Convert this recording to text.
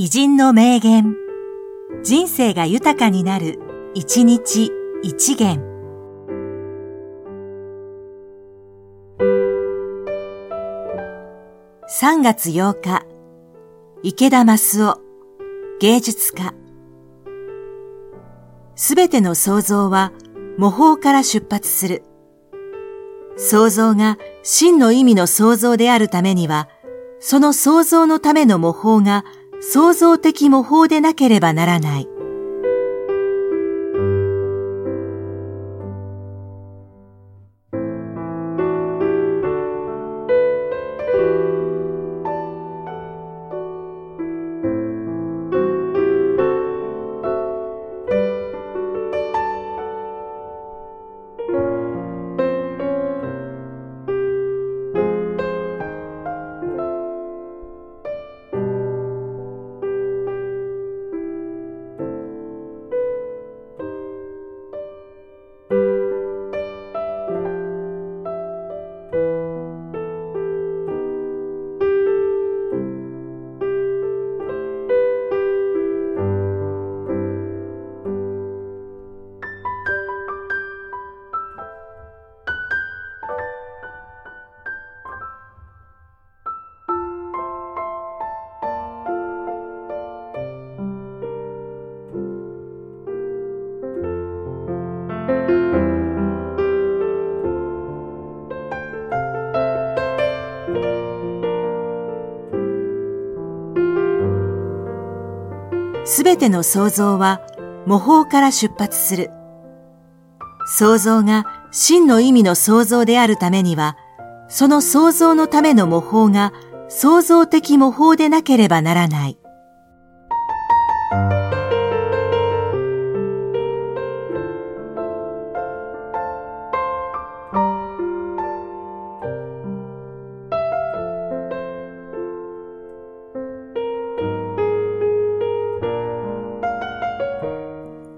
偉人の名言。人生が豊かになる、一日一元。3月8日、池田正夫、芸術家。すべての創造は模倣から出発する。創造が真の意味の創造であるためには、その創造のための模倣が創造的模倣でなければならない。すべての創造は模倣から出発する。創造が真の意味の創造であるためには、その創造のための模倣が創造的模倣でなければならない。